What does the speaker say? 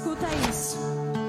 escuta isso.